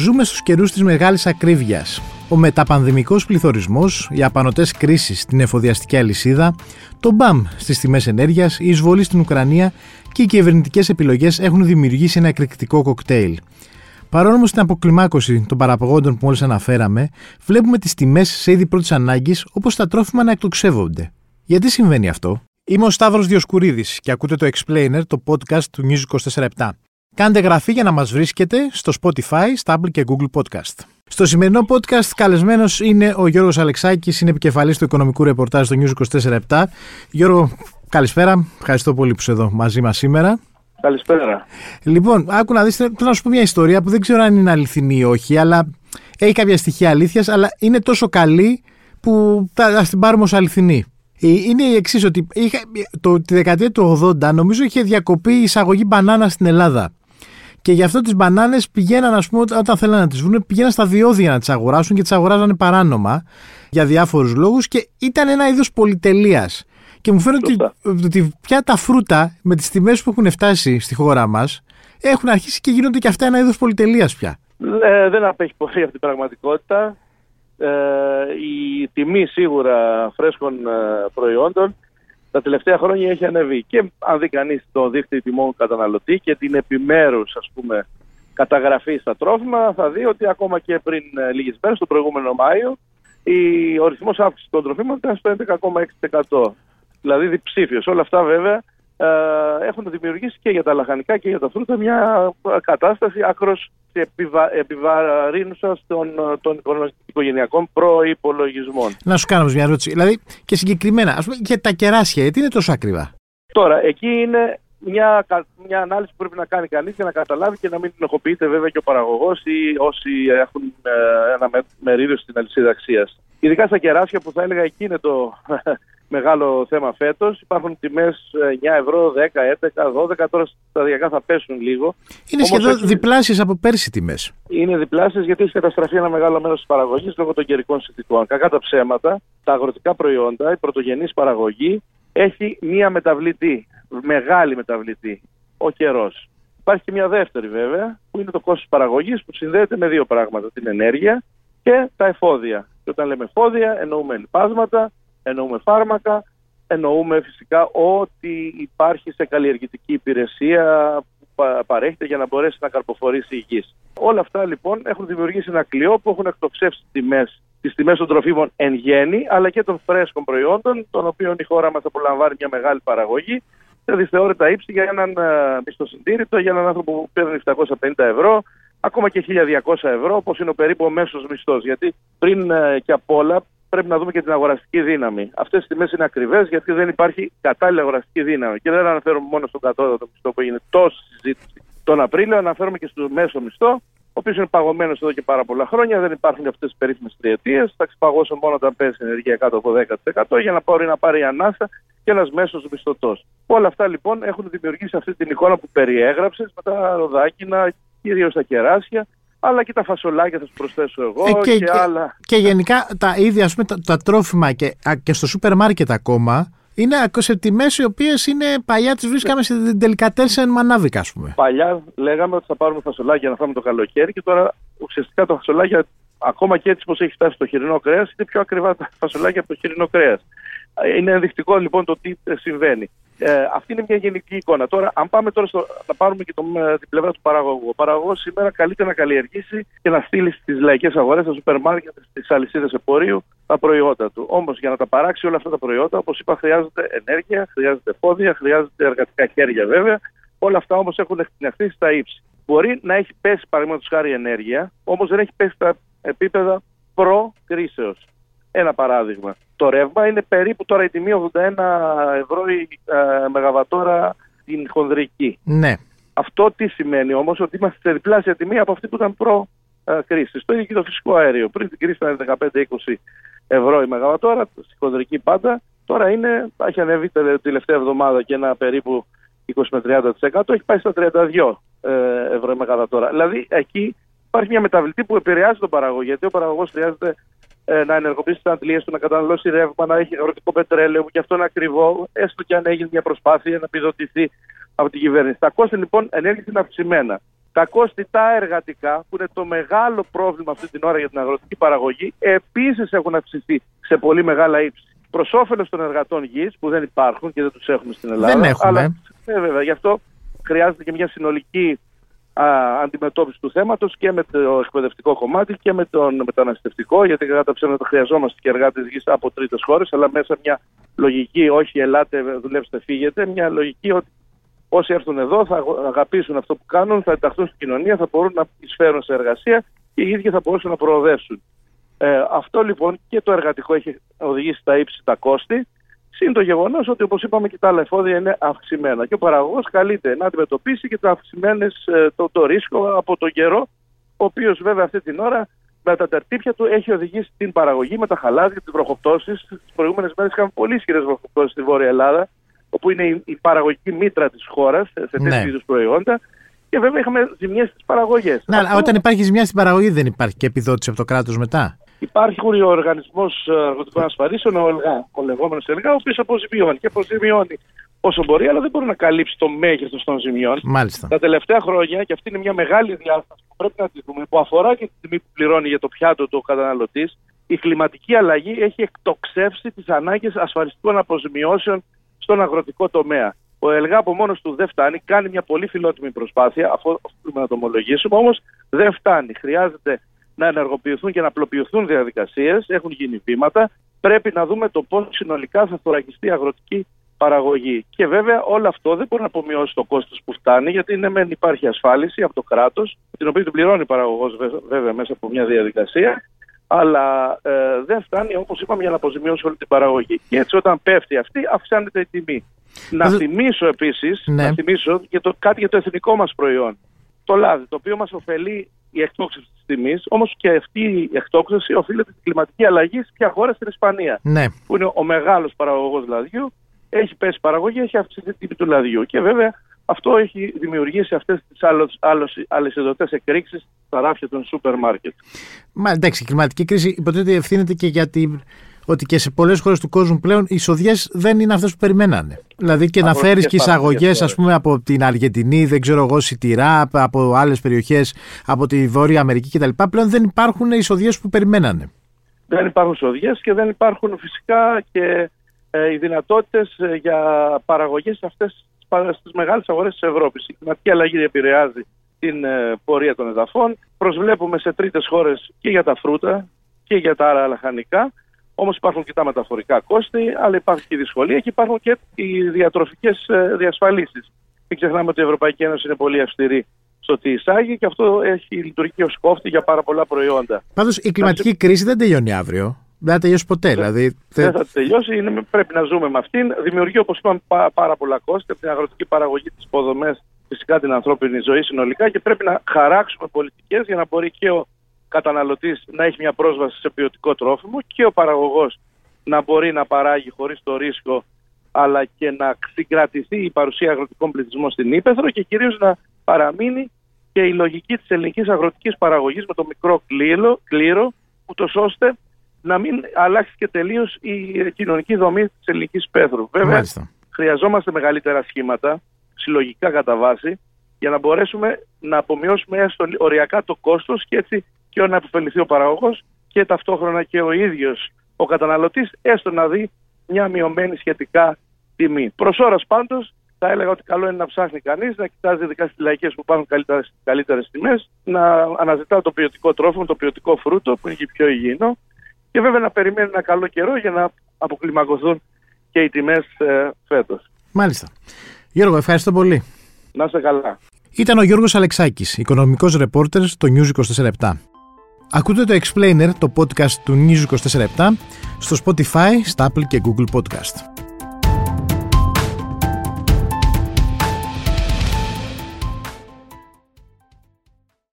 Ζούμε στους καιρούς της μεγάλης ακρίβειας. Ο μεταπανδημικός πληθωρισμός, οι απανοτές κρίσεις στην εφοδιαστική αλυσίδα, το μπαμ στις τιμές ενέργειας, η εισβολή στην Ουκρανία και οι κυβερνητικές επιλογές έχουν δημιουργήσει ένα εκρηκτικό κοκτέιλ. Παρόλο όμως την αποκλιμάκωση των παραπογόντων που μόλις αναφέραμε, βλέπουμε τις τιμές σε είδη πρώτης ανάγκης όπως τα τρόφιμα να εκτοξεύονται. Γιατί συμβαίνει αυτό, Είμαι ο Σταύρος Διοσκουρίδης και ακούτε το Explainer, το podcast του News 24 Κάντε γραφή για να μας βρίσκετε στο Spotify, Stable και Google Podcast. Στο σημερινό podcast καλεσμένος είναι ο Γιώργος Αλεξάκης, είναι επικεφαλής του οικονομικού ρεπορτάζ του News 24 Γιώργο, καλησπέρα. Ευχαριστώ πολύ που είσαι εδώ μαζί μας σήμερα. Καλησπέρα. Λοιπόν, άκου να δεις, θέλω να σου πω μια ιστορία που δεν ξέρω αν είναι αληθινή ή όχι, αλλά έχει κάποια στοιχεία αλήθειας, αλλά είναι τόσο καλή που θα την πάρουμε ως αληθινή. Ε, είναι η εξής, ότι είχα, το, τη δεκαετία του 80 νομίζω είχε διακοπεί η εισαγωγή μπανάνα στην Ελλάδα. Και γι' αυτό τις μπανάνες πηγαίναν, ας πούμε, όταν θέλανε να τις βρουν, πηγαίναν στα διόδια να τις αγοράσουν και τις αγοράζανε παράνομα για διάφορους λόγους και ήταν ένα είδος πολυτελείας. Και μου φαίνεται ότι, ότι πια τα φρούτα με τις τιμές που έχουν φτάσει στη χώρα μας έχουν αρχίσει και γίνονται και αυτά ένα είδος πολυτελείας πια. Ε, δεν απέχει πολύ από την πραγματικότητα. Ε, η τιμή σίγουρα φρέσκων ε, προϊόντων τα τελευταία χρόνια έχει ανέβει. Και αν δει κανείς το δίκτυο τιμών καταναλωτή και την επιμέρους ας πούμε καταγραφή στα τρόφιμα, θα δει ότι ακόμα και πριν ε, λίγες μέρες, τον προηγούμενο Μάιο, ο ρυθμός αύξησης των τροφίμων ήταν στο 11,6%. Δηλαδή διψήφιος. Όλα αυτά βέβαια ε, έχουν δημιουργήσει και για τα λαχανικά και για τα φρούτα μια κατάσταση άκρος επιβα... επιβαρύνουσα των, των οικογενειακών προπολογισμών. Να σου κάνω μια ερώτηση. Δηλαδή και συγκεκριμένα, ας πούμε, και τα κεράσια, γιατί είναι τόσο ακριβά; Τώρα, εκεί είναι μια, μια ανάλυση που πρέπει να κάνει κανείς για να καταλάβει και να μην ενοχοποιείται βέβαια και ο παραγωγός ή όσοι έχουν ε, ένα μερίδιο στην αλυσίδα αξίας. Ειδικά στα κεράσια που θα έλεγα εκεί είναι το μεγάλο θέμα φέτος. Υπάρχουν τιμές 9 ευρώ, 10, 11, 12. Τώρα σταδιακά θα πέσουν λίγο. Είναι σχεδόν έχει... διπλάσιες από πέρσι τιμές. Είναι διπλάσιες γιατί έχει καταστραφεί ένα μεγάλο μέρος της παραγωγής λόγω των καιρικών συνθηκών. Κακά τα ψέματα, τα αγροτικά προϊόντα, η πρωτογενής παραγωγή έχει μία μεταβλητή. Μεγάλη μεταβλητή. Ο καιρός. Υπάρχει και μια δεύτερη βέβαια, που είναι το κόστος παραγωγής, που συνδέεται με δύο πράγματα. Την ενέργεια και τα εφόδια. Και όταν λέμε εφόδια, εννοούμε λοιπάσματα, εννοούμε φάρμακα, εννοούμε φυσικά ότι υπάρχει σε καλλιεργητική υπηρεσία που παρέχεται για να μπορέσει να καρποφορήσει η γης. Όλα αυτά λοιπόν έχουν δημιουργήσει ένα κλειό που έχουν εκτοξεύσει τιμές, τις τιμές των τροφίμων εν γέννη, αλλά και των φρέσκων προϊόντων, των οποίων η χώρα μας απολαμβάνει μια μεγάλη παραγωγή, σε δυσθεώρητα ύψη για έναν uh, μισθοσυντήρητο, για έναν άνθρωπο που παίρνει 750 ευρώ, ακόμα και 1200 ευρώ, όπως είναι ο περίπου ο μέσος μισθός. Γιατί πριν uh, και απ' όλα πρέπει να δούμε και την αγοραστική δύναμη. Αυτές οι τιμές είναι ακριβές γιατί δεν υπάρχει κατάλληλη αγοραστική δύναμη. Και δεν αναφέρομαι μόνο στον κατώτατο μισθό που έγινε τόση συζήτηση τον Απρίλιο, αναφέρομαι και στο μέσο μισθό, ο οποίος είναι παγωμένος εδώ και πάρα πολλά χρόνια. Δεν υπάρχουν αυτές τις περίφημες τριετίες. Θα ξεπαγώσω μόνο όταν πέσει η ενεργεία κάτω από 10% για να μπορεί να πάρει ανάσα και ένας μέσος μισθωτός. Όλα αυτά λοιπόν έχουν δημιουργήσει αυτή την εικόνα που περιέγραψες με τα ροδάκινα, κυρίως τα κεράσια, αλλά και τα φασολάκια θα σου προσθέσω εγώ ε, και, και, άλλα. Και γενικά τα ίδια ας πούμε, τα, τα τρόφιμα και, και στο σούπερ μάρκετ ακόμα είναι σε τιμές οι οποίες είναι παλιά τις βρίσκαμε σε τελικατέσεν μανάβικα, ας πούμε. Παλιά λέγαμε ότι θα πάρουμε φασολάκια να φάμε το καλοκαίρι και τώρα ουσιαστικά τα φασολάκια, ακόμα και έτσι πώ έχει φτάσει το χοιρινό κρέας, είναι πιο ακριβά τα φασολάκια από το χοιρινό κρέας. Είναι ενδεικτικό λοιπόν το τι συμβαίνει. Ε, αυτή είναι μια γενική εικόνα. Τώρα, αν πάμε τώρα στο, να πάρουμε και το, ε, την πλευρά του παραγωγού. Ο παραγωγός σήμερα καλείται να καλλιεργήσει και να στείλει στις λαϊκές αγορές, στα σούπερ μάρκετ, στις αλυσίδες επορίου τα προϊόντα του. Όμως για να τα παράξει όλα αυτά τα προϊόντα, όπως είπα, χρειάζεται ενέργεια, χρειάζεται φόδια, χρειάζεται εργατικά χέρια βέβαια. Όλα αυτά όμως έχουν εκτιναχθεί στα ύψη. Μπορεί να έχει πέσει παραδείγματος χάρη ενέργεια, όμως δεν έχει πέσει στα επίπεδα προ-κρίσεως. Ένα παράδειγμα. Το ρεύμα είναι περίπου τώρα η τιμή 81 ευρώ η ε, μεγαβατόρα την χονδρική. Ναι. Αυτό τι σημαίνει όμως, ότι είμαστε σε διπλάσια τιμή από αυτή που ήταν προ κρίση. Το ίδιο και το φυσικό αέριο. Πριν την κρίση ήταν 15-20 ευρώ η μεγαβατόρα, στη χονδρική πάντα. Τώρα είναι, έχει ανέβει την τελευταία εβδομάδα και ένα περίπου 20 με 30%. Έχει πάει στα 32 ε, ευρώ η μεγαβατόρα. Δηλαδή εκεί υπάρχει μια μεταβλητή που επηρεάζει τον παραγωγό. Γιατί ο παραγωγός χρειάζεται ε, να ενεργοποιήσει τι αντλίε του, να καταναλώσει ρεύμα, να έχει αγροτικό πετρέλαιο, που και αυτό είναι ακριβό, έστω και αν έγινε μια προσπάθεια να επιδοτηθεί από την κυβέρνηση. Τα κόστη λοιπόν ενέργεια είναι αυξημένα. Τα κόστη τα εργατικά, που είναι το μεγάλο πρόβλημα αυτή την ώρα για την αγροτική παραγωγή, επίσης έχουν αυξηθεί σε πολύ μεγάλα ύψη. Προς όφελος των εργατών γης, που δεν υπάρχουν και δεν τους έχουμε στην Ελλάδα. Δεν έχουμε. Αλλά, ε, βέβαια, γι' αυτό χρειάζεται και μια συνολική α, αντιμετώπιση του θέματος και με το εκπαιδευτικό κομμάτι και με τον μεταναστευτικό. Γιατί κατά τα ψέματα χρειαζόμαστε και εργάτες γης από τρίτες χώρες, αλλά μέσα μια λογική, όχι ελάτε, δουλέψτε, φύγετε, μια λογική ότι όσοι έρθουν εδώ θα αγαπήσουν αυτό που κάνουν, θα ενταχθούν στην κοινωνία, θα μπορούν να εισφέρουν σε εργασία και οι ίδιοι θα μπορούσαν να προοδεύσουν. Ε, αυτό λοιπόν και το εργατικό έχει οδηγήσει στα ύψη τα κόστη. Συν το γεγονός ότι, όπως είπαμε, και τα άλλα εφόδια είναι αυξημένα. Και ο παραγωγός καλείται να αντιμετωπίσει και τα αυξημένες, ε, το, το ρίσκο από τον καιρό, ο οποίος βέβαια αυτή την ώρα με τα τερτύπια του έχει οδηγήσει την παραγωγή με τα χαλάζια, τις βροχοπτώσεις. Τις προηγούμενες μέρες είχαμε πολύ ισχυρές βροχοπτώσεις στη Βόρεια Ελλάδα, όπου είναι η, η παραγωγική μήτρα της χώρας σε τέτοιου ναι. είδους προϊόντα. Και βέβαια είχαμε ζημιές στις παραγωγές. Ναι, αλλά όταν υπάρχει ζημιά στην παραγωγή, δεν υπάρχει και επιδότηση από το κράτος μετά. Υπάρχει ο Οργανισμός Αγροτικών Ασφαλίσεων, ο ΕΛΓΑ, ο λεγόμενος ΕΛΓΑ, ο οποίος αποζημιώνει και αποζημιώνει όσο μπορεί, αλλά δεν μπορεί να καλύψει το μέγεθος των ζημιών. Μάλιστα. Τα τελευταία χρόνια, και αυτή είναι μια μεγάλη διάσταση που πρέπει να τη δούμε, που αφορά και τη τιμή που πληρώνει για το πιάτο του ο καταναλωτής, η κλιματική αλλαγή έχει εκτοξεύσει τις ανάγκες ασφαλιστικών αποζημιώσεων στον αγροτικό τομέα. Ο ΕΛΓΑ από μόνος του δεν φτάνει, κάνει μια πολύ φιλότιμη προσπάθεια, αφού οφείλουμε να το ομολογήσουμε, όμως δεν φτάνει. Χρειάζεται να ενεργοποιηθούν και να απλοποιηθούν διαδικασίες, έχουν γίνει βήματα. Πρέπει να δούμε το πώς συνολικά θα θωρακιστεί η αγροτική παραγωγή. Και βέβαια όλο αυτό δεν μπορεί να απομειώσει το κόστος που φτάνει, γιατί ναι, μεν υπάρχει ασφάλιση από το κράτος, την οποία την πληρώνει ο παραγωγός βέβαια μέσα από μια διαδικασία, αλλά ε, δεν φτάνει όπως είπαμε για να αποζημιώσει όλη την παραγωγή. Και έτσι όταν πέφτει αυτή, αυξάνεται η τιμή. Να θυμίσω επίσης ναι. να θυμίσω και το, κάτι για το εθνικό μας προϊόν. Το λάδι, το οποίο μας ωφελεί η εκτόξευση της τιμής, όμως και αυτή η εκτόξευση οφείλεται στην κλιματική αλλαγή σε ποια χώρα στην Ισπανία. Ναι. Που είναι ο μεγάλος παραγωγός λαδιού, έχει πέσει παραγωγή, έχει αυξηθεί την τιμή του λαδιού. Και βέβαια αυτό έχει δημιουργήσει αυτές τις αλυσιδωτέ εκρήξεις στα ράφια των σούπερ μάρκετ. Μα εντάξει, η κλιματική κρίση υποτίθεται ευθύνεται και για την ότι και σε πολλές χώρες του κόσμου πλέον οι εισοδιέ δεν είναι αυτές που περιμένανε. Δηλαδή και να φέρεις και εισαγωγές, ας πούμε, από την Αργεντινή, δεν ξέρω εγώ, σιτηρά, από άλλες περιοχές, από τη Βόρεια Αμερική κτλ. Πλέον δεν υπάρχουν εισοδιέ που περιμένανε. Δεν υπάρχουν εισοδιέ και δεν υπάρχουν φυσικά και ε, οι δυνατότητες ε, για παραγωγή σε αυτές τις μεγάλες αγορές της Ευρώπης. Η κλιματική αλλαγή επηρεάζει την ε, πορεία των εδαφών. Προσβλέπουμε σε τρίτες χώρες και για τα φρούτα και για τα άλλα λαχανικά Όμως υπάρχουν και τα μεταφορικά κόστη, αλλά υπάρχει και η δυσκολία και υπάρχουν και οι διατροφικές ε, διασφαλίσεις. Μην ξεχνάμε ότι η Ευρωπαϊκή Ένωση είναι πολύ αυστηρή στο τι εισάγει και αυτό έχει λειτουργεί ως κόφτη για πάρα πολλά προϊόντα. Πάντως η κλιματική κρίση δεν τελειώνει αύριο. Δεν θα τελειώσει ποτέ. Δηλαδή... Δεν θα τελειώσει, είναι, πρέπει να ζούμε με αυτήν. Δημιουργεί, όπως είπαμε, πάρα πολλά κόστη από την αγροτική παραγωγή, τις υποδομές, φυσικά την ανθρώπινη ζωή συνολικά και πρέπει να χαράξουμε πολιτικές για να μπορεί και ο Καταναλωτής να έχει μια πρόσβαση σε ποιοτικό τρόφιμο και ο παραγωγός να μπορεί να παράγει χωρίς το ρίσκο αλλά και να συγκρατηθεί η παρουσία αγροτικών πληθυσμών στην Ήπεθρο και κυρίως να παραμείνει και η λογική της ελληνικής αγροτικής παραγωγής με το μικρό κλήρο, κλήρο ούτως ώστε να μην αλλάξει και τελείως η κοινωνική δομή της ελληνικής πέθρου. Βέβαια, χρειαζόμαστε μεγαλύτερα σχήματα, συλλογικά κατά βάση, για να μπορέσουμε να απομειώσουμε έστω οριακά το κόστος και έτσι και να αποφεληθεί ο παραγωγός και ταυτόχρονα και ο ίδιος ο καταναλωτής έστω να δει μια μειωμένη σχετικά τιμή. Προς ώρας πάντως θα έλεγα ότι καλό είναι να ψάχνει κανείς, να κοιτάζει ειδικά στις λαϊκές που υπάρχουν καλύτερες, καλύτερες τιμές, να αναζητά το ποιοτικό τρόφιμο, το ποιοτικό φρούτο που είναι και πιο υγιεινό και βέβαια να περιμένει ένα καλό καιρό για να αποκλιμακωθούν και οι τιμές ε, φέτος. Μάλιστα. Γιώργο, ευχαριστώ πολύ. Να είστε καλά. Ήταν ο Γιώργος Αλεξάκης, οικονομικός ρεπόρτερ στο News 24 Ακούτε το Explainer, το podcast του News 24 στο Spotify, στα Apple και Google Podcast.